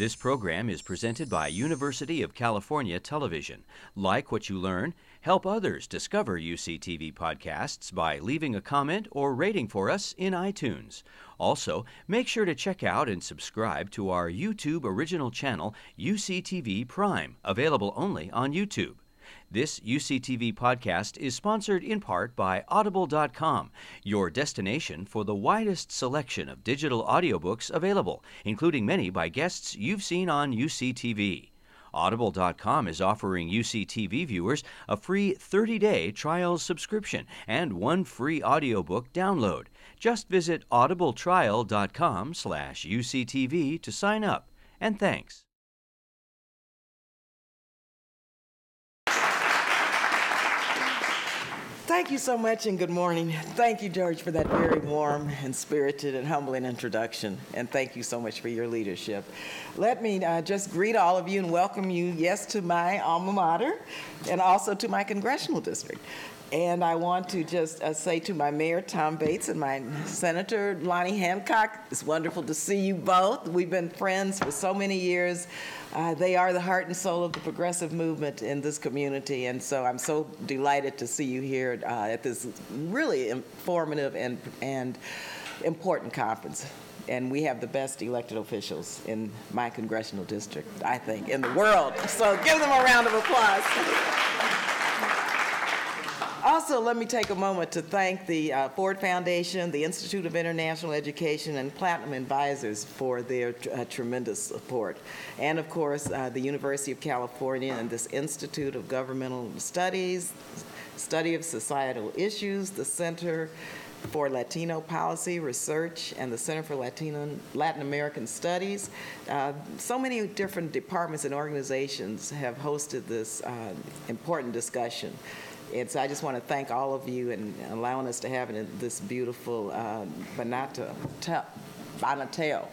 This program is presented by University of California Television. Like what you learn? Help others discover UCTV podcasts by leaving a comment or rating for us in iTunes. Also, make sure to check out and subscribe to our YouTube original channel, UCTV Prime, available only on YouTube. This UCTV podcast is sponsored in part by Audible.com, your destination for the widest selection of digital audiobooks available, including many by guests you've seen on UCTV. Audible.com is offering UCTV viewers a free 30-day trial subscription and one free audiobook download. Just visit audibletrial.com slash UCTV to sign up. And thanks. Thank you so much and good morning. Thank you, George, for that very warm and spirited and humbling introduction. And thank you so much for your leadership. Let me uh, just greet all of you and welcome you, yes, to my alma mater and also to my congressional district. And I want to just uh, say to my mayor, Tom Bates, and my Senator, Loni Hancock, it's wonderful to see you both. We've been friends for so many years. Uh, they are the heart and soul of the progressive movement in this community, and so I'm so delighted to see you here uh, at this really informative and, and important conference. And we have the best elected officials in my congressional district, I think, in the world. So give them a round of applause. Also, let me take a moment to thank the uh, Ford Foundation, the Institute of International Education, and Platinum Advisors for their uh, tremendous support. And of course, uh, the University of California and this Institute of Governmental Studies, Study of Societal Issues, the Center for Latino Policy Research and the Center for Latino, Latin American Studies. Uh, so many different departments and organizations have hosted this uh, important discussion. And so I just want to thank all of you and allowing us to have this beautiful uh, Banatao,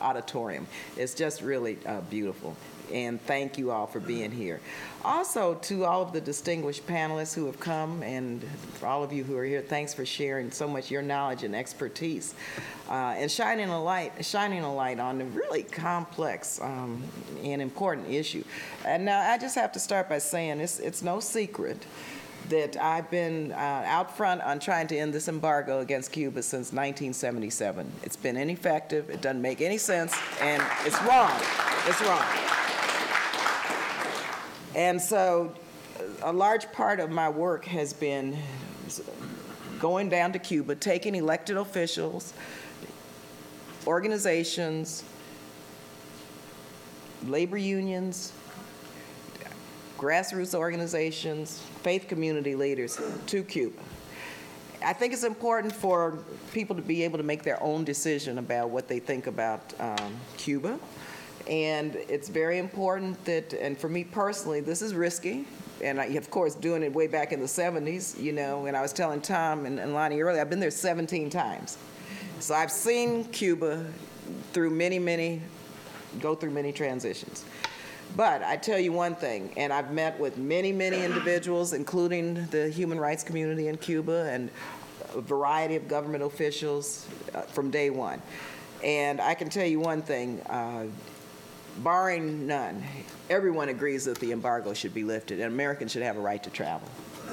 auditorium. It's just really uh, beautiful. And thank you all for being here. Also, to all of the distinguished panelists who have come, and for all of you who are here, thanks for sharing so much your knowledge and expertise, uh, and shining a light, shining a light on a really complex um, and important issue. And now I just have to start by saying it's it's no secret that I've been uh, out front on trying to end this embargo against Cuba since 1977. It's been ineffective, it doesn't make any sense, and it's wrong. It's wrong. And so a large part of my work has been going down to Cuba, taking elected officials, organizations, labor unions, grassroots organizations, faith community leaders to Cuba. I think it's important for people to be able to make their own decision about what they think about um, Cuba. And it's very important that, and for me personally, this is risky. And I, of course, doing it way back in the 70s, you know, and I was telling Tom and, and Loni earlier, I've been there 17 times. So I've seen Cuba through many, many, go through many transitions. But I tell you one thing, and I've met with many, many individuals, including the human rights community in Cuba and a variety of government officials uh, from day one. And I can tell you one thing, uh, barring none, everyone agrees that the embargo should be lifted and Americans should have a right to travel,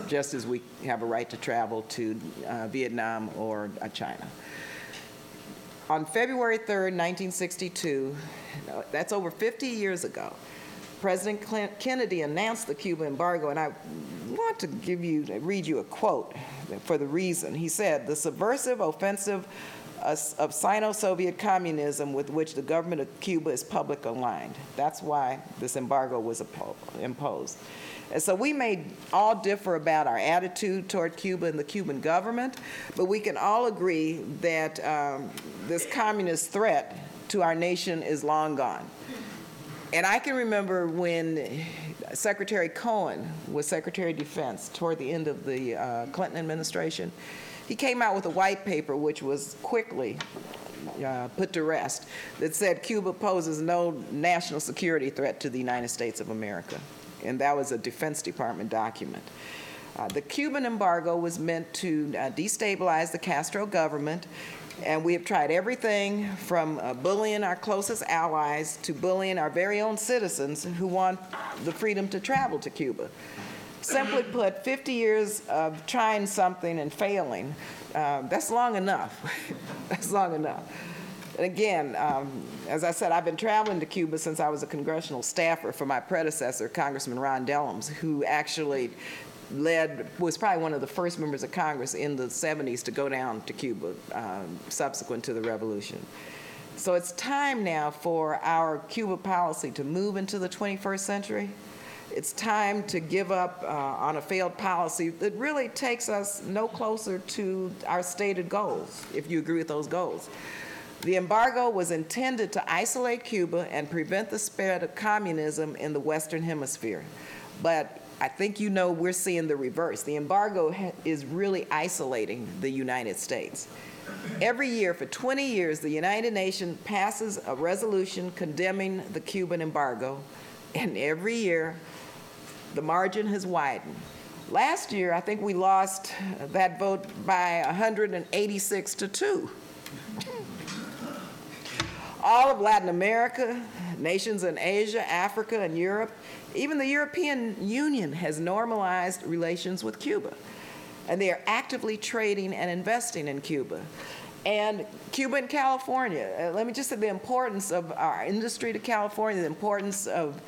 just as we have a right to travel to uh, Vietnam or uh, China. On February 3rd, 1962, that's over 50 years ago, President Kennedy announced the Cuba embargo, and I want to give you, read you a quote for the reason. He said, the subversive offensive of Sino-Soviet communism with which the government of Cuba is public aligned. That's why this embargo was imposed. And so we may all differ about our attitude toward Cuba and the Cuban government, but we can all agree that um, this communist threat to our nation is long gone. And I can remember when Secretary Cohen was Secretary of Defense toward the end of the uh, Clinton administration, he came out with a white paper which was quickly uh, put to rest that said Cuba poses no national security threat to the United States of America. And that was a Defense Department document. Uh, the Cuban embargo was meant to uh, destabilize the Castro government And we have tried everything from uh, bullying our closest allies to bullying our very own citizens who want the freedom to travel to Cuba. Simply put, 50 years of trying something and failing, uh, that's long enough. that's long enough. And again, um, as I said, I've been traveling to Cuba since I was a congressional staffer for my predecessor, Congressman Ron Dellums, who actually led, was probably one of the first members of Congress in the 70s to go down to Cuba um, subsequent to the revolution. So it's time now for our Cuba policy to move into the 21st century. It's time to give up uh, on a failed policy that really takes us no closer to our stated goals, if you agree with those goals. The embargo was intended to isolate Cuba and prevent the spread of communism in the Western Hemisphere. But I think you know we're seeing the reverse. The embargo is really isolating the United States. Every year for 20 years, the United Nations passes a resolution condemning the Cuban embargo, and every year the margin has widened. Last year, I think we lost that vote by 186 to 2. All of Latin America, nations in Asia, Africa, and Europe even the European Union has normalized relations with Cuba, and they are actively trading and investing in Cuba. And Cuba and California, uh, let me just say the importance of our industry to California, the importance of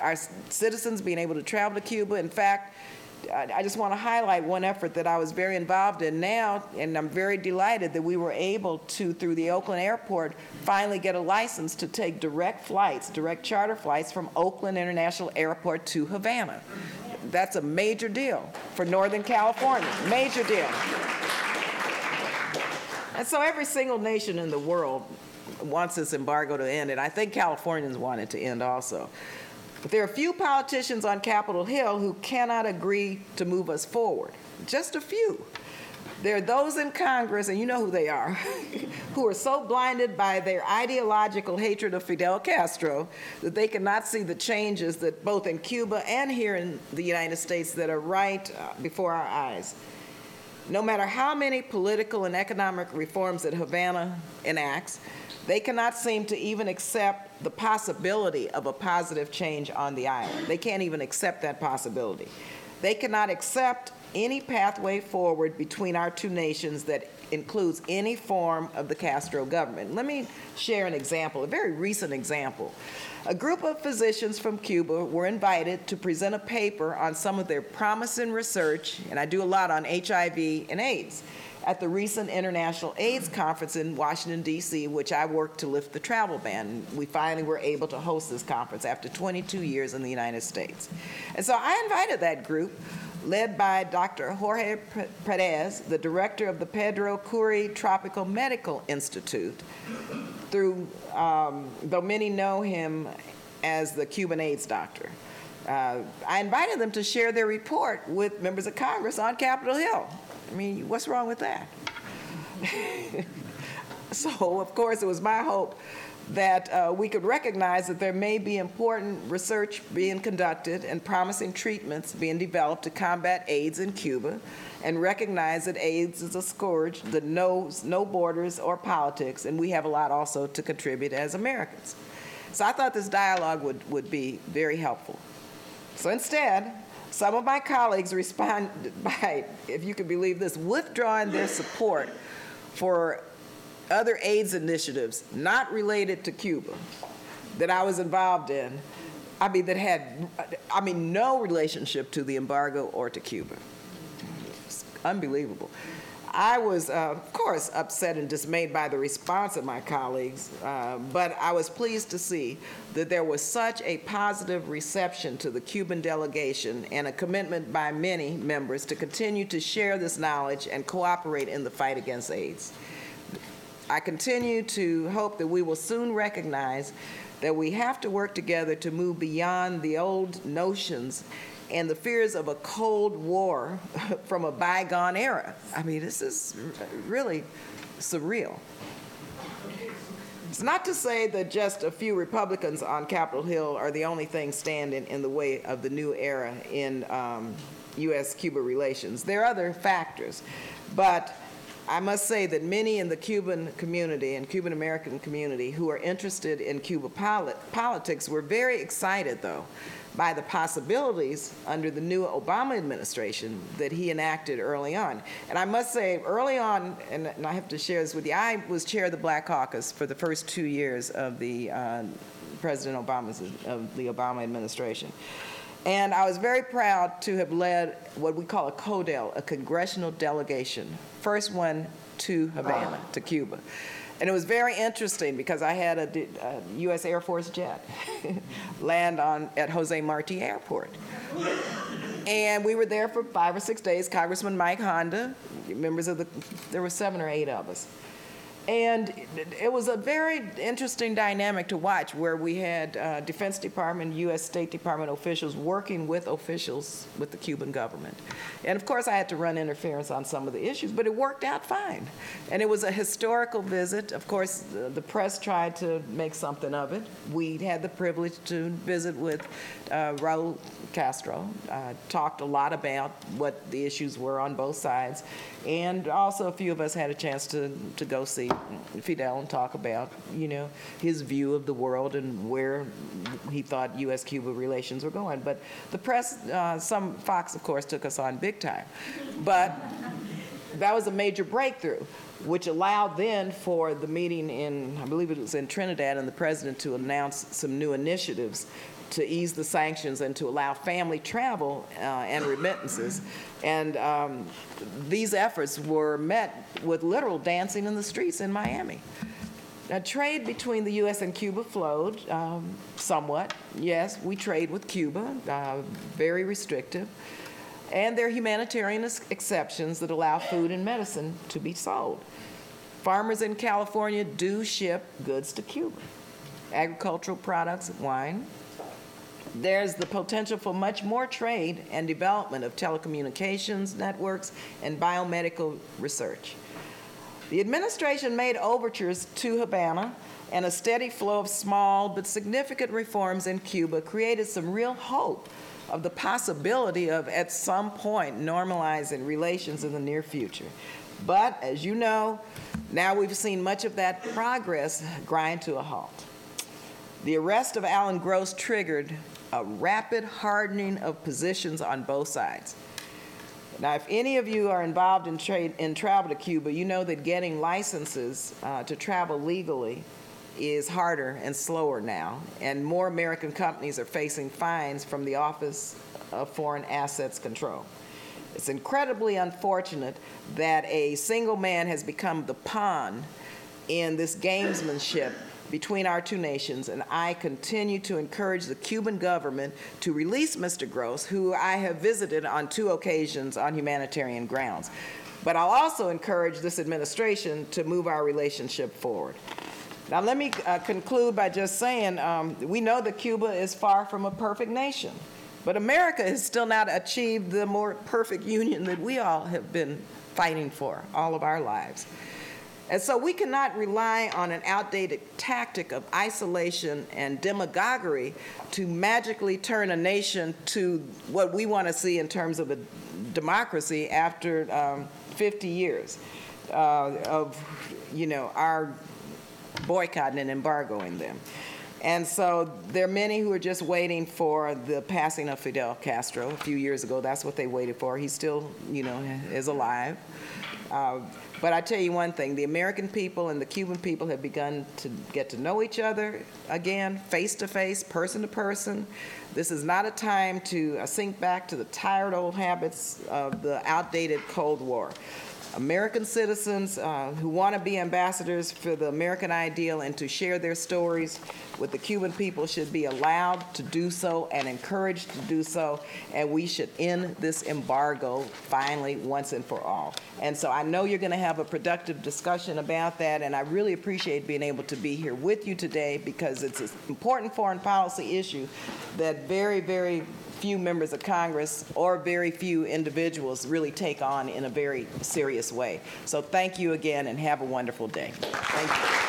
our citizens being able to travel to Cuba. In fact, I just want to highlight one effort that I was very involved in now, and I'm very delighted that we were able to, through the Oakland Airport, finally get a license to take direct flights, direct charter flights from Oakland International Airport to Havana. That's a major deal for Northern California, major deal. And so every single nation in the world wants this embargo to end, and I think Californians want it to end also. But there are few politicians on Capitol Hill who cannot agree to move us forward. Just a few. There are those in Congress, and you know who they are, who are so blinded by their ideological hatred of Fidel Castro that they cannot see the changes that both in Cuba and here in the United States that are right uh, before our eyes. No matter how many political and economic reforms that Havana enacts, they cannot seem to even accept the possibility of a positive change on the island. They can't even accept that possibility. They cannot accept any pathway forward between our two nations that includes any form of the Castro government. Let me share an example, a very recent example. A group of physicians from Cuba were invited to present a paper on some of their promising research, and I do a lot on HIV and AIDS at the recent International AIDS Conference in Washington, D.C., which I worked to lift the travel ban. We finally were able to host this conference after 22 years in the United States. And so I invited that group, led by Dr. Jorge Perez, the director of the Pedro Kourí Tropical Medical Institute, through, um, though many know him as the Cuban AIDS doctor. Uh, I invited them to share their report with members of Congress on Capitol Hill. I mean, what's wrong with that? so, of course, it was my hope that uh, we could recognize that there may be important research being conducted and promising treatments being developed to combat AIDS in Cuba, and recognize that AIDS is a scourge that knows no borders or politics, and we have a lot also to contribute as Americans. So I thought this dialogue would, would be very helpful. So instead, some of my colleagues responded by, if you can believe this, withdrawing their support for other AIDS initiatives not related to Cuba that I was involved in. I mean, that had, I mean, no relationship to the embargo or to Cuba. It's unbelievable. I was, uh, of course, upset and dismayed by the response of my colleagues, uh, but I was pleased to see that there was such a positive reception to the Cuban delegation and a commitment by many members to continue to share this knowledge and cooperate in the fight against AIDS. I continue to hope that we will soon recognize that we have to work together to move beyond the old notions and the fears of a Cold War from a bygone era. I mean, this is really surreal. It's not to say that just a few Republicans on Capitol Hill are the only thing standing in the way of the new era in um, U.S. Cuba relations. There are other factors, but I must say that many in the Cuban community and Cuban American community who are interested in Cuba polit- politics were very excited, though, by the possibilities under the new Obama administration that he enacted early on. And I must say, early on, and, and I have to share this with you, I was chair of the Black Caucus for the first two years of the uh, President Obama's of the Obama administration. And I was very proud to have led what we call a CODEL, a congressional delegation, first one to Havana, to Cuba. And it was very interesting because I had a, uh, a U.S. Air Force jet land on at Jose Marti Airport. And we were there for five or six days. Congressman Mike Honda, members of the, there were seven or eight of us. And it was a very interesting dynamic to watch where we had uh, Defense Department, U.S. State Department officials working with officials with the Cuban government. And of course, I had to run interference on some of the issues, but it worked out fine. And it was a historical visit. Of course, the, the press tried to make something of it. We had the privilege to visit with uh, Raul Castro, uh, talked a lot about what the issues were on both sides. And also, a few of us had a chance to, to go see Fidel and talk about, you know, his view of the world and where he thought U.S.-Cuba relations were going. But the press, uh, some Fox, of course, took us on big time. But that was a major breakthrough, which allowed then for the meeting in, I believe it was in Trinidad, and the president to announce some new initiatives to ease the sanctions and to allow family travel uh, and remittances. And um, these efforts were met with literal dancing in the streets in Miami. Now, trade between the U.S. and Cuba flowed um, somewhat. Yes, we trade with Cuba, uh, very restrictive. And there are humanitarian exceptions that allow food and medicine to be sold. Farmers in California do ship goods to Cuba agricultural products, wine, there's the potential for much more trade and development of telecommunications networks and biomedical research. The administration made overtures to Havana, and a steady flow of small but significant reforms in Cuba created some real hope of the possibility of, at some point, normalizing relations in the near future. But as you know, now we've seen much of that progress grind to a halt. The arrest of Alan Gross triggered a rapid hardening of positions on both sides. Now, if any of you are involved in trade in travel to Cuba, you know that getting licenses uh, to travel legally is harder and slower now, and more American companies are facing fines from the Office of Foreign Assets Control. It's incredibly unfortunate that a single man has become the pawn in this gamesmanship between our two nations, and I continue to encourage the Cuban government to release Mr. Gross, who I have visited on two occasions on humanitarian grounds. But I'll also encourage this administration to move our relationship forward. Now, let me uh, conclude by just saying um, we know that Cuba is far from a perfect nation, but America has still not achieved the more perfect union that we all have been fighting for all of our lives. And so we cannot rely on an outdated tactic of isolation and demagoguery to magically turn a nation to what we want to see in terms of a democracy after um, 50 years uh, of, you know, our boycotting and embargoing them. And so there are many who are just waiting for the passing of Fidel Castro a few years ago. That's what they waited for. He still, you know, is alive. Uh, but I tell you one thing, the American people and the Cuban people have begun to get to know each other again, face to face, person to person. This is not a time to uh, sink back to the tired old habits of the outdated Cold War. American citizens uh, who want to be ambassadors for the American ideal and to share their stories with the Cuban people should be allowed to do so and encouraged to do so. And we should end this embargo finally once and for all. And so I know you're going to have a productive discussion about that. And I really appreciate being able to be here with you today because it's an important foreign policy issue that very, very few members of Congress or very few individuals really take on in a very serious way. So thank you again and have a wonderful day. Thank you.